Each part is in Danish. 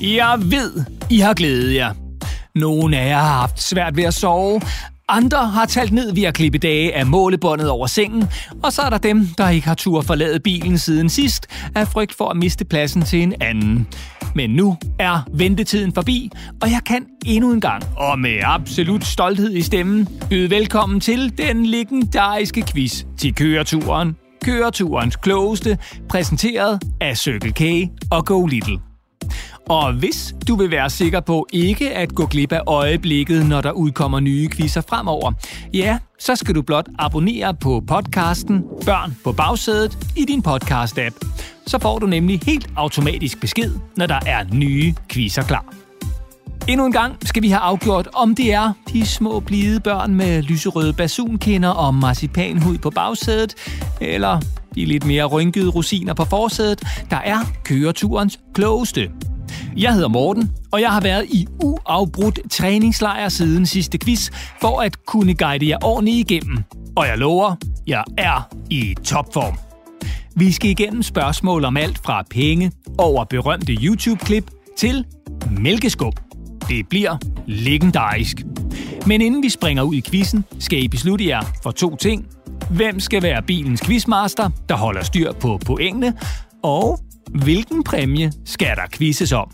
Jeg ved, I har glædet jer. Nogle af jer har haft svært ved at sove, andre har talt ned via klippe dage af målebåndet over sengen, og så er der dem, der ikke har tur forlade bilen siden sidst, af frygt for at miste pladsen til en anden. Men nu er ventetiden forbi, og jeg kan endnu en gang, og med absolut stolthed i stemmen, byde velkommen til den legendariske quiz til køreturen. Køreturens klogeste, præsenteret af Circle K og Go Little. Og hvis du vil være sikker på ikke at gå glip af øjeblikket, når der udkommer nye quizzer fremover, ja, så skal du blot abonnere på podcasten Børn på bagsædet i din podcast-app. Så får du nemlig helt automatisk besked, når der er nye quizzer klar. Endnu en gang skal vi have afgjort, om det er de små blide børn med lyserøde basunkinder og marcipanhud på bagsædet, eller de lidt mere rynkede rosiner på forsædet, der er køreturens klogeste. Jeg hedder Morten, og jeg har været i uafbrudt træningslejr siden sidste quiz, for at kunne guide jer ordentligt igennem. Og jeg lover, jeg er i topform. Vi skal igennem spørgsmål om alt fra penge over berømte YouTube-klip til mælkeskub. Det bliver legendarisk. Men inden vi springer ud i quizzen, skal I beslutte jer for to ting. Hvem skal være bilens quizmaster, der holder styr på pointene? Og hvilken præmie skal der quizzes om?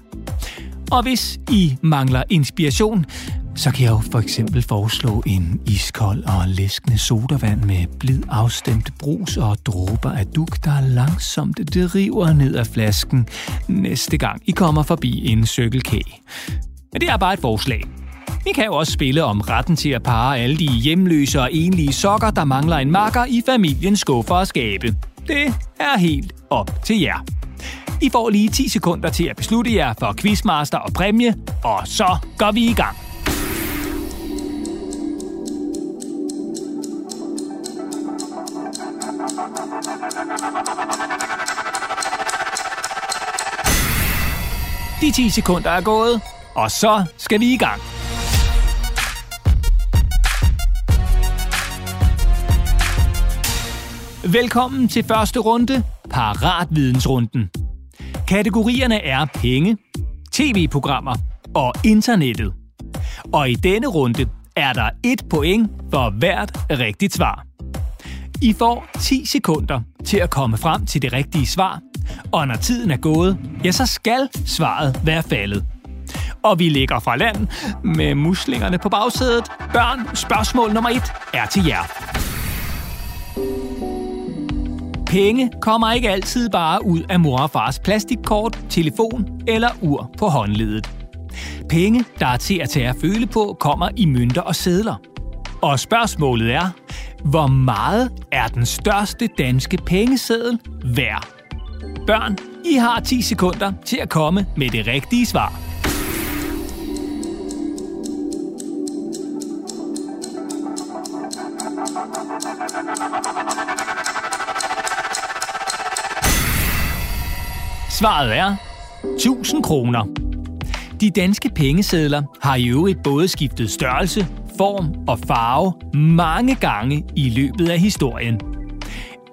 Og hvis I mangler inspiration, så kan jeg jo for eksempel foreslå en iskold og læskende sodavand med blid afstemt brus og dråber af duk, der langsomt driver ned af flasken næste gang I kommer forbi en cykelkage. Men det er bare et forslag. Vi kan jo også spille om retten til at parre alle de hjemløse og enlige sokker, der mangler en makker i familiens skuffer og skabe. Det er helt op til jer. I får lige 10 sekunder til at beslutte jer for quizmaster og præmie, og så går vi i gang. De 10 sekunder er gået, og så skal vi i gang. Velkommen til første runde, Paratvidensrunden. Kategorierne er penge, tv-programmer og internettet. Og i denne runde er der et point for hvert rigtigt svar. I får 10 sekunder til at komme frem til det rigtige svar, og når tiden er gået, ja, så skal svaret være faldet. Og vi ligger fra land med muslingerne på bagsædet. Børn, spørgsmål nummer et er til jer. Penge kommer ikke altid bare ud af mor og fars plastikkort, telefon eller ur på håndledet. Penge, der er til at tage at føle på, kommer i mønter og sedler. Og spørgsmålet er, hvor meget er den største danske pengeseddel værd? Børn, I har 10 sekunder til at komme med det rigtige svar. Svaret er 1000 kroner. De danske pengesedler har i øvrigt både skiftet størrelse, form og farve mange gange i løbet af historien.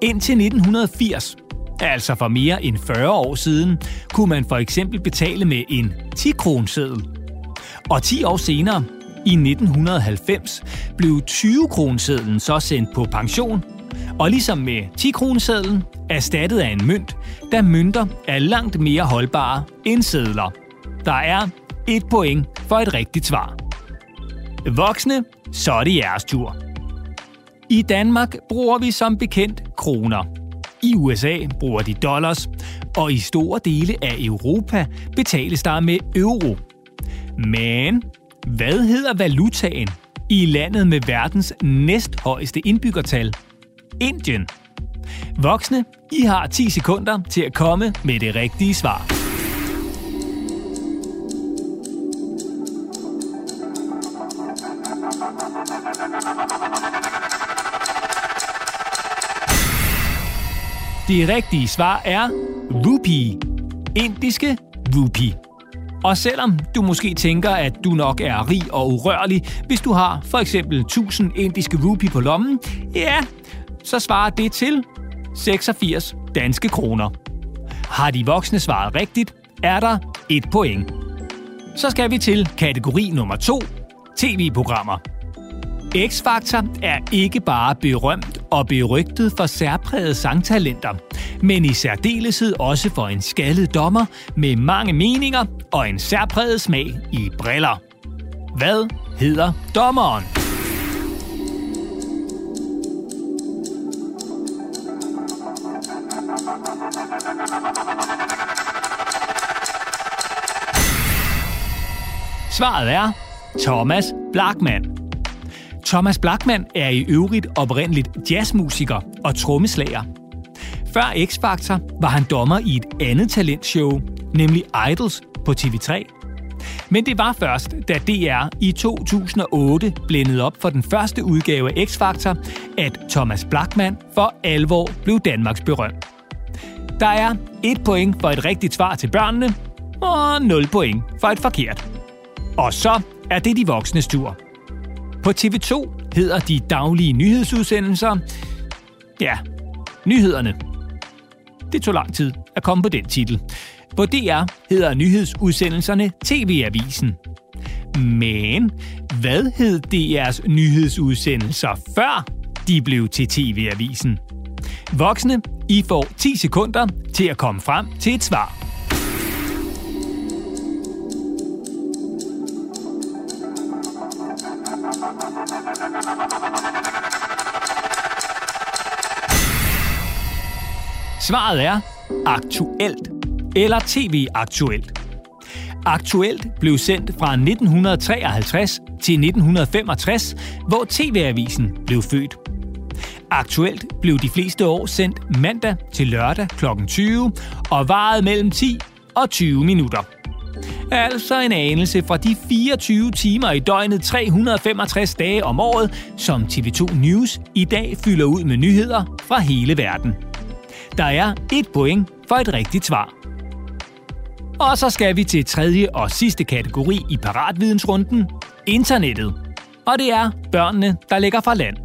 Indtil 1980, altså for mere end 40 år siden, kunne man for eksempel betale med en 10-kronseddel. Og 10 år senere, i 1990, blev 20-kronsedlen så sendt på pension, og ligesom med 10-kronsedlen erstattet af en mønt, da mønter er langt mere holdbare end sedler. Der er et point for et rigtigt svar. Voksne, så er det jeres tur. I Danmark bruger vi som bekendt kroner. I USA bruger de dollars, og i store dele af Europa betales der med euro. Men hvad hedder valutaen i landet med verdens næsthøjeste indbyggertal? Indien. Voksne, I har 10 sekunder til at komme med det rigtige svar. Det rigtige svar er rupee. Indiske rupee. Og selvom du måske tænker, at du nok er rig og urørlig, hvis du har for eksempel 1000 indiske rupee på lommen, ja, så svarer det til 86 danske kroner. Har de voksne svaret rigtigt, er der et point. Så skal vi til kategori nummer 2, tv-programmer. X-Factor er ikke bare berømt og berygtet for særpræget sangtalenter, men i særdeleshed også for en skaldet dommer med mange meninger og en særpræget smag i briller. Hvad hedder dommeren? Svaret er Thomas Blackman. Thomas Blackman er i øvrigt oprindeligt jazzmusiker og trommeslager. Før X-Factor var han dommer i et andet talentshow, nemlig Idols på TV3. Men det var først, da DR i 2008 blændede op for den første udgave af X-Factor, at Thomas Blackman for alvor blev Danmarks berømt. Der er et point for et rigtigt svar til børnene, og 0 point for et forkert. Og så er det de voksnes tur. På TV2 hedder de daglige nyhedsudsendelser... Ja, nyhederne. Det tog lang tid at komme på den titel. På DR hedder nyhedsudsendelserne TV-avisen. Men hvad hed DR's nyhedsudsendelser før de blev til TV-avisen? Voksne, I får 10 sekunder til at komme frem til et svar. Svaret er aktuelt eller TV Aktuelt. Aktuelt blev sendt fra 1953 til 1965, hvor TV-avisen blev født. Aktuelt blev de fleste år sendt mandag til lørdag kl. 20 og varede mellem 10 og 20 minutter. Altså en anelse fra de 24 timer i døgnet 365 dage om året, som TV2 News i dag fylder ud med nyheder fra hele verden. Der er et point for et rigtigt svar. Og så skal vi til tredje og sidste kategori i paratvidensrunden, internettet. Og det er børnene, der ligger fra land.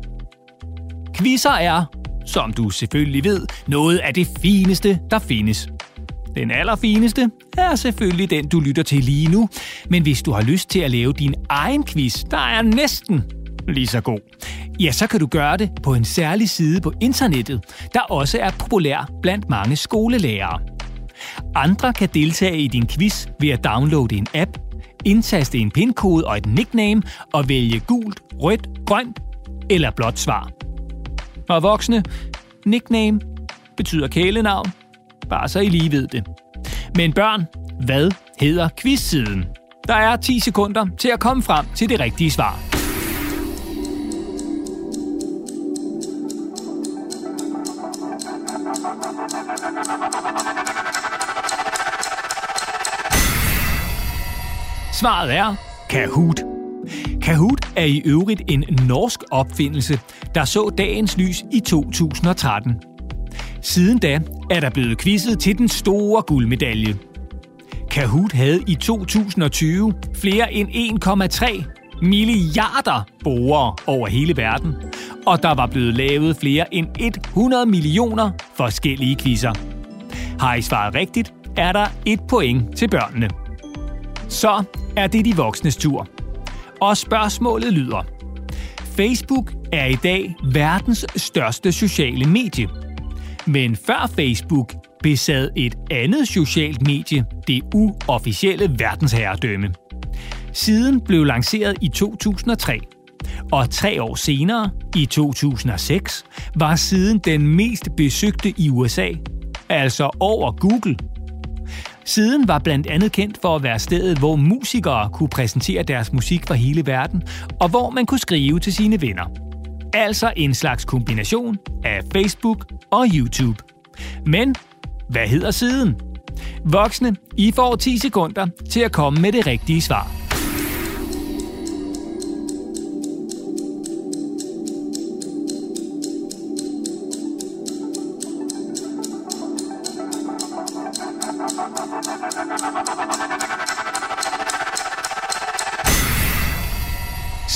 Quizzer er, som du selvfølgelig ved, noget af det fineste, der findes. Den allerfineste er selvfølgelig den, du lytter til lige nu. Men hvis du har lyst til at lave din egen quiz, der er næsten lige så god, ja, så kan du gøre det på en særlig side på internettet, der også er populær blandt mange skolelærere. Andre kan deltage i din quiz ved at downloade en app, indtaste en pindkode og et nickname og vælge gult, rødt, grønt eller blåt svar. Og voksne, nickname betyder kælenavn, bare så I lige ved det. Men børn, hvad hedder quizsiden? Der er 10 sekunder til at komme frem til det rigtige svar. Svaret er Kahoot. Kahoot er i øvrigt en norsk opfindelse, der så dagens lys i 2013. Siden da er der blevet quizet til den store guldmedalje. Kahoot havde i 2020 flere end 1,3 milliarder brugere over hele verden, og der var blevet lavet flere end 100 millioner forskellige quizzer. Har I svaret rigtigt, er der et point til børnene. Så er det de voksnes tur. Og spørgsmålet lyder. Facebook er i dag verdens største sociale medie. Men før Facebook besad et andet socialt medie det uofficielle verdensherredømme. Siden blev lanceret i 2003, og tre år senere, i 2006, var siden den mest besøgte i USA, altså over Google – Siden var blandt andet kendt for at være stedet, hvor musikere kunne præsentere deres musik for hele verden, og hvor man kunne skrive til sine venner. Altså en slags kombination af Facebook og YouTube. Men hvad hedder siden? Voksne, I får 10 sekunder til at komme med det rigtige svar.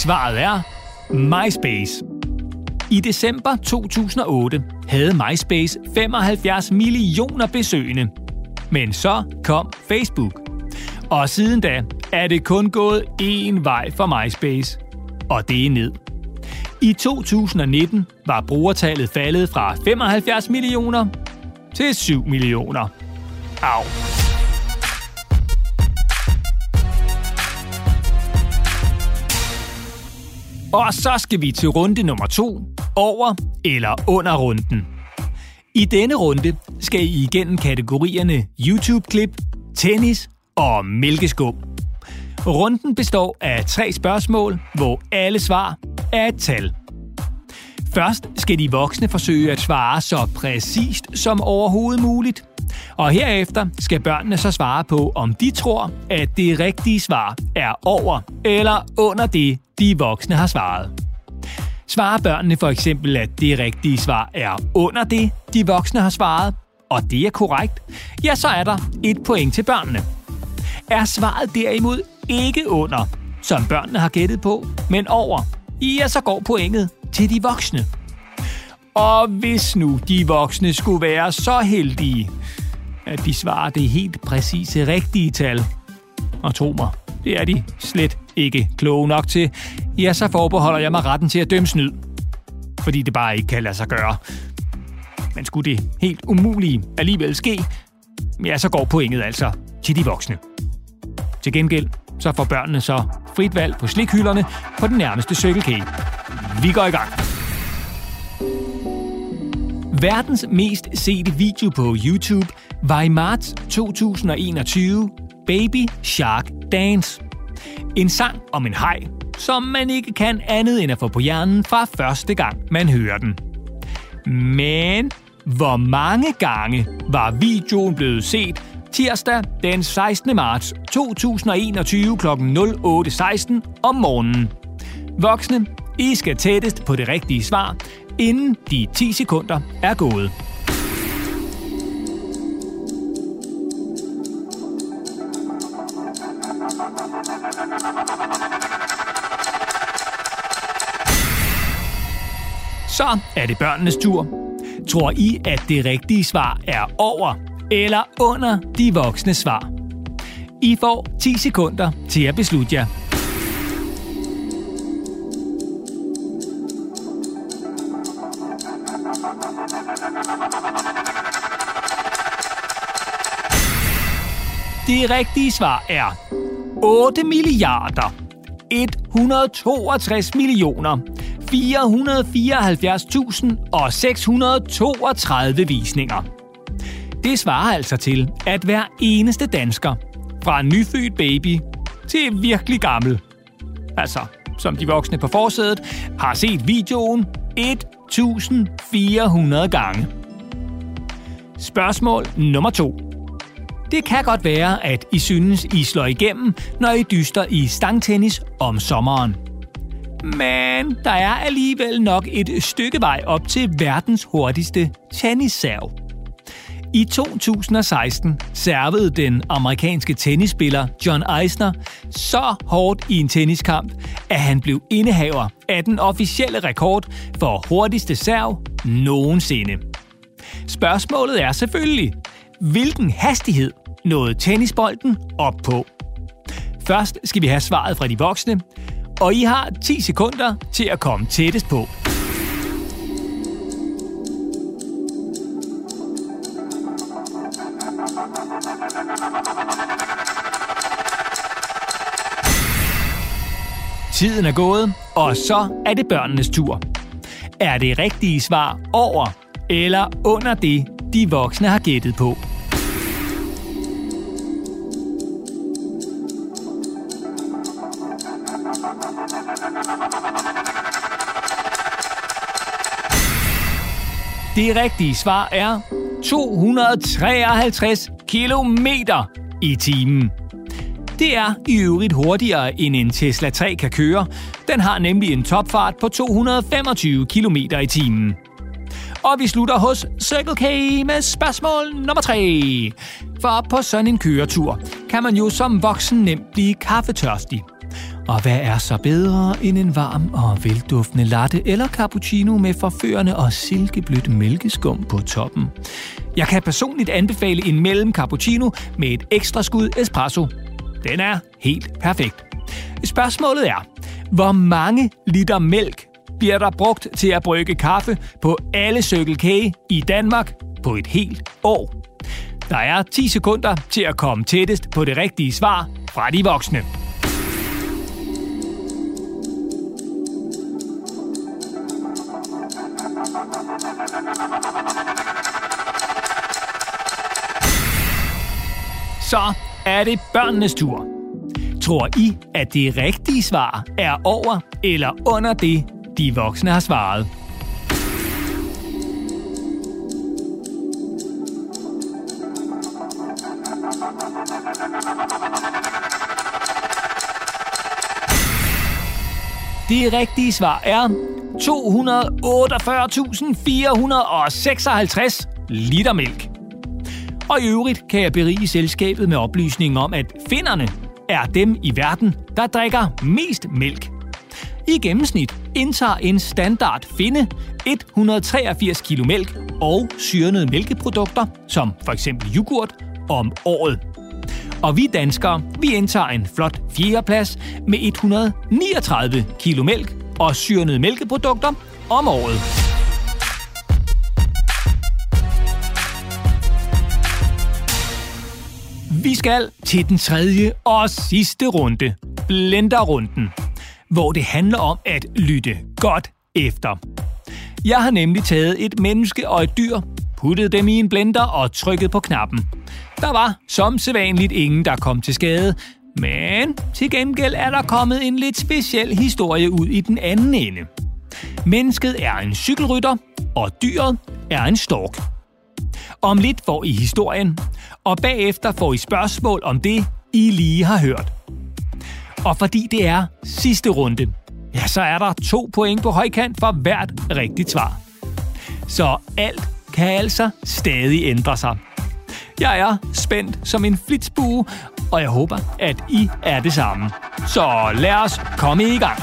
Svaret er MySpace. I december 2008 havde MySpace 75 millioner besøgende. Men så kom Facebook. Og siden da er det kun gået én vej for MySpace. Og det er ned. I 2019 var brugertallet faldet fra 75 millioner til 7 millioner. Au. Og så skal vi til runde nummer to, over eller under runden. I denne runde skal I igennem kategorierne YouTube-klip, tennis og mælkeskum. Runden består af tre spørgsmål, hvor alle svar er et tal. Først skal de voksne forsøge at svare så præcist som overhovedet muligt. Og herefter skal børnene så svare på, om de tror, at det rigtige svar er over eller under det, de voksne har svaret. Svarer børnene for eksempel, at det rigtige svar er under det, de voksne har svaret, og det er korrekt, ja, så er der et point til børnene. Er svaret derimod ikke under, som børnene har gættet på, men over, ja, så går pointet til de voksne. Og hvis nu de voksne skulle være så heldige, at de svarer det helt præcise rigtige tal, og tro mig, det er de slet ikke kloge nok til, ja, så forbeholder jeg mig retten til at dømme snyd. Fordi det bare ikke kan lade sig gøre. Men skulle det helt umulige alligevel ske, ja, så går pointet altså til de voksne. Til gengæld så får børnene så frit valg på slikhylderne på den nærmeste Circle K. Vi går i gang. Verdens mest sete video på YouTube var i marts 2021 Baby Shark Dance. En sang om en hej, som man ikke kan andet end at få på hjernen fra første gang, man hører den. Men hvor mange gange var videoen blevet set tirsdag den 16. marts 2021 kl. 08.16 om morgenen? Voksne, I skal tættest på det rigtige svar, inden de 10 sekunder er gået. Er det børnenes tur. Tror I, at det rigtige svar er over eller under de voksne svar? I får 10 sekunder til at beslutte jer. Det rigtige svar er 8 milliarder 162 millioner 474.632 visninger. Det svarer altså til, at hver eneste dansker, fra en nyfødt baby til virkelig gammel, altså som de voksne på forsædet, har set videoen 1400 gange. Spørgsmål nummer 2. Det kan godt være, at I synes, I slår igennem, når I dyster i stangtennis om sommeren. Men der er alligevel nok et stykke vej op til verdens hurtigste tennisserv. I 2016 servede den amerikanske tennisspiller John Eisner så hårdt i en tenniskamp, at han blev indehaver af den officielle rekord for hurtigste serv nogensinde. Spørgsmålet er selvfølgelig, hvilken hastighed nåede tennisbolden op på? Først skal vi have svaret fra de voksne, og I har 10 sekunder til at komme tættest på. Tiden er gået, og så er det børnenes tur. Er det rigtige svar over eller under det, de voksne har gættet på? Det rigtige svar er 253 km i timen. Det er i øvrigt hurtigere end en Tesla 3 kan køre. Den har nemlig en topfart på 225 km i timen. Og vi slutter hos Circle K med spørgsmål nummer 3. For på sådan en køretur kan man jo som voksen nemt blive kaffetørstig. Og hvad er så bedre end en varm og velduftende latte eller cappuccino med forførende og silkeblødt mælkeskum på toppen? Jeg kan personligt anbefale en mellem cappuccino med et ekstra skud espresso. Den er helt perfekt. Spørgsmålet er, hvor mange liter mælk bliver der brugt til at brygge kaffe på alle Circle K i Danmark på et helt år? Der er 10 sekunder til at komme tættest på det rigtige svar fra de voksne. Så er det børnenes tur. Tror I, at det rigtige svar er over eller under det, de voksne har svaret? Det rigtige svar er 248.456 liter mælk. Og i øvrigt kan jeg berige selskabet med oplysningen om, at finderne er dem i verden, der drikker mest mælk. I gennemsnit indtager en standard finde 183 kg mælk og syrnede mælkeprodukter, som for eksempel yoghurt, om året. Og vi danskere, vi indtager en flot fjerdeplads med 139 kg mælk og syrnede mælkeprodukter om året. Vi skal til den tredje og sidste runde, blenderrunden, hvor det handler om at lytte godt efter. Jeg har nemlig taget et menneske og et dyr, puttet dem i en blender og trykket på knappen. Der var som sædvanligt ingen, der kom til skade, men til gengæld er der kommet en lidt speciel historie ud i den anden ende. Mennesket er en cykelrytter, og dyret er en stork. Om lidt får I historien, og bagefter får I spørgsmål om det, I lige har hørt. Og fordi det er sidste runde, ja, så er der to point på højkant for hvert rigtigt svar. Så alt kan altså stadig ændre sig. Jeg er spændt som en flitsbue, og jeg håber, at I er det samme. Så lad os komme i gang.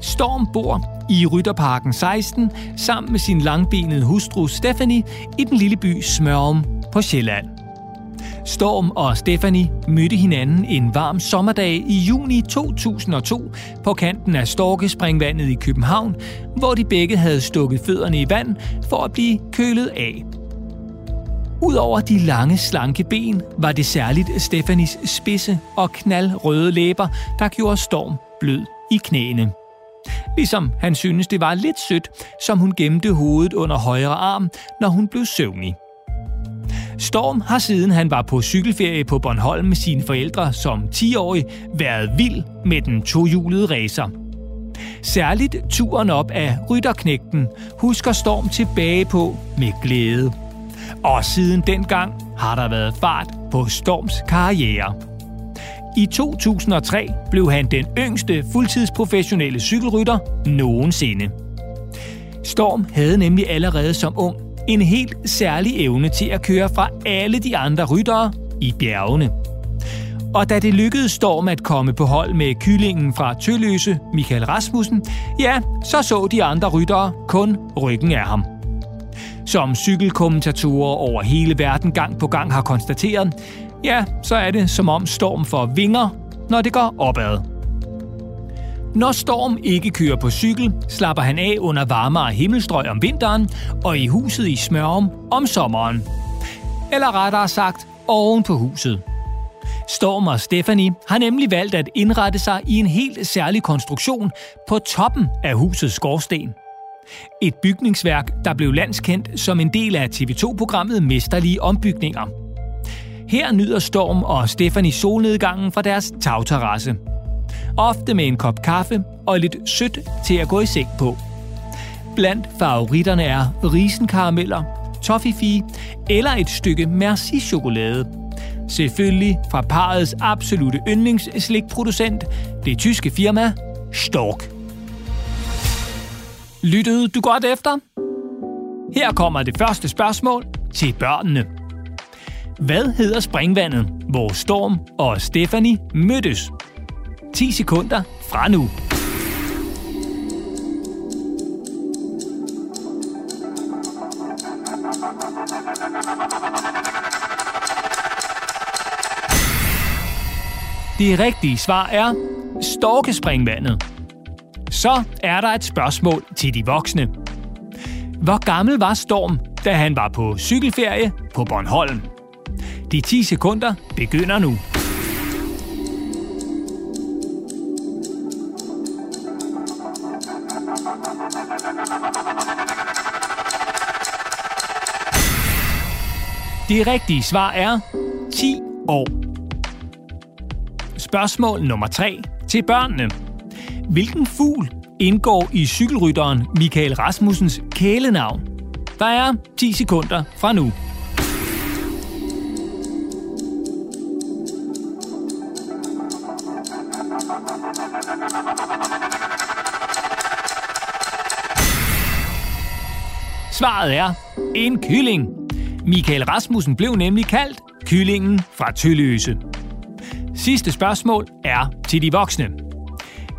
Storm bor i Rytterparken 16 sammen med sin langbenede hustru Stephanie i den lille by Smørum på Sjælland. Storm og Stephanie mødte hinanden en varm sommerdag i juni 2002 på kanten af Storkespringvandet i København, hvor de begge havde stukket fødderne i vand for at blive kølet af. Udover de lange, slanke ben, var det særligt Stefanis spidse og knaldrøde læber, der gjorde Storm blød i knæene. Ligesom han synes, det var lidt sødt, som hun gemte hovedet under højre arm, når hun blev søvnig. Storm har siden han var på cykelferie på Bornholm med sine forældre som 10-årig været vild med den tohjulede racer. Særligt turen op af Rytterknægten husker Storm tilbage på med glæde. Og siden dengang har der været fart på Storms karriere. I 2003 blev han den yngste fuldtidsprofessionelle cykelrytter nogensinde. Storm havde nemlig allerede som ung en helt særlig evne til at køre fra alle de andre ryttere i bjergene. Og da det lykkedes Storm at komme på hold med kyllingen fra Tølløse, Michael Rasmussen, ja, så så de andre ryttere kun ryggen af ham. Som cykelkommentatorer over hele verden gang på gang har konstateret, ja, så er det som om Storm får vinger, når det går opad. Når Storm ikke kører på cykel, slapper han af under varmere himmelstrøg om vinteren og i huset i Smørum om sommeren. Eller rettere sagt, oven på huset. Storm og Stephanie har nemlig valgt at indrette sig i en helt særlig konstruktion på toppen af husets skorsten. Et bygningsværk, der blev landskendt som en del af TV2-programmet Mesterlige Ombygninger. Her nyder Storm og Stephanie solnedgangen fra deres tagterrasse – ofte med en kop kaffe og lidt sødt til at gå i seng på. Blandt favoritterne er risenkarameller, toffifee eller et stykke merci-chokolade. Selvfølgelig fra parets absolute yndlingsslikproducent, det tyske firma Stork. Lyttede du godt efter? Her kommer det første spørgsmål til børnene. Hvad hedder springvandet, hvor Storm og Stephanie mødtes? 10 sekunder fra nu. Det rigtige svar er Storkespringvandet. Så er der et spørgsmål til de voksne. Hvor gammel var Storm, da han var på cykelferie på Bornholm? De 10 sekunder begynder nu. Det rigtige svar er 10 år. Spørgsmål nummer 3 til børnene. Hvilken fugl indgår i cykelrytteren Michael Rasmussens kælenavn? Der er 10 sekunder fra nu. Svaret er en kylling. Michael Rasmussen blev nemlig kaldt kyllingen fra Tølløse. Sidste spørgsmål er til de voksne.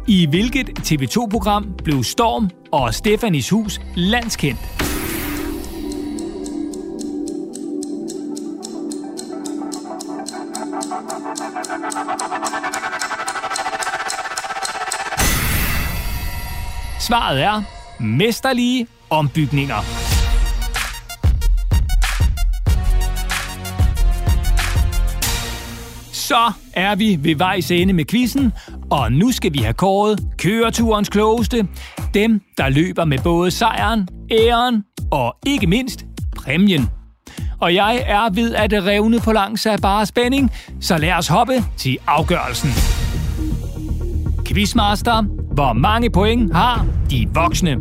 I hvilket TV2-program blev Storm og Stefanis hus landskendt? Svaret er mesterlige ombygninger. Så er vi ved vejs ende med quizzen, og nu skal vi have kåret køreturens klogeste. Dem, der løber med både sejren, æren og ikke mindst præmien. Og jeg er ved at revne på langs af bare spænding, så lad os hoppe til afgørelsen. Quizmaster, hvor mange point har de voksne?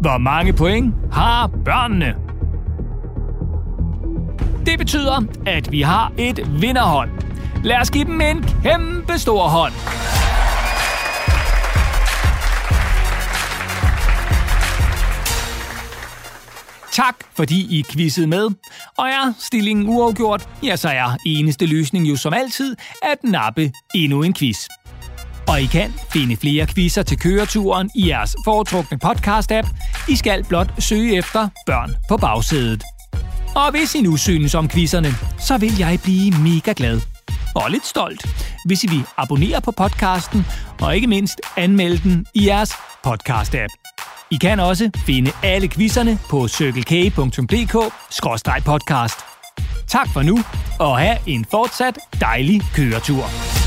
Hvor mange point har børnene? Det betyder, at vi har et vinderhold. Lad os give dem en kæmpe stor hånd. Tak, fordi I quizzede med. Og er stillingen uafgjort, ja, så er eneste løsning jo som altid at nappe endnu en quiz. Og I kan finde flere quizzer til køreturen i jeres foretrukne podcast-app. I skal blot søge efter børn på bagsædet. Og hvis I nu synes om quizzerne, så vil jeg blive mega glad og lidt stolt, hvis I vil abonnere på podcasten og ikke mindst anmelde den i jeres podcast-app. I kan også finde alle quizzerne på circlek.dk-podcast. Tak for nu, og have en fortsat dejlig køretur.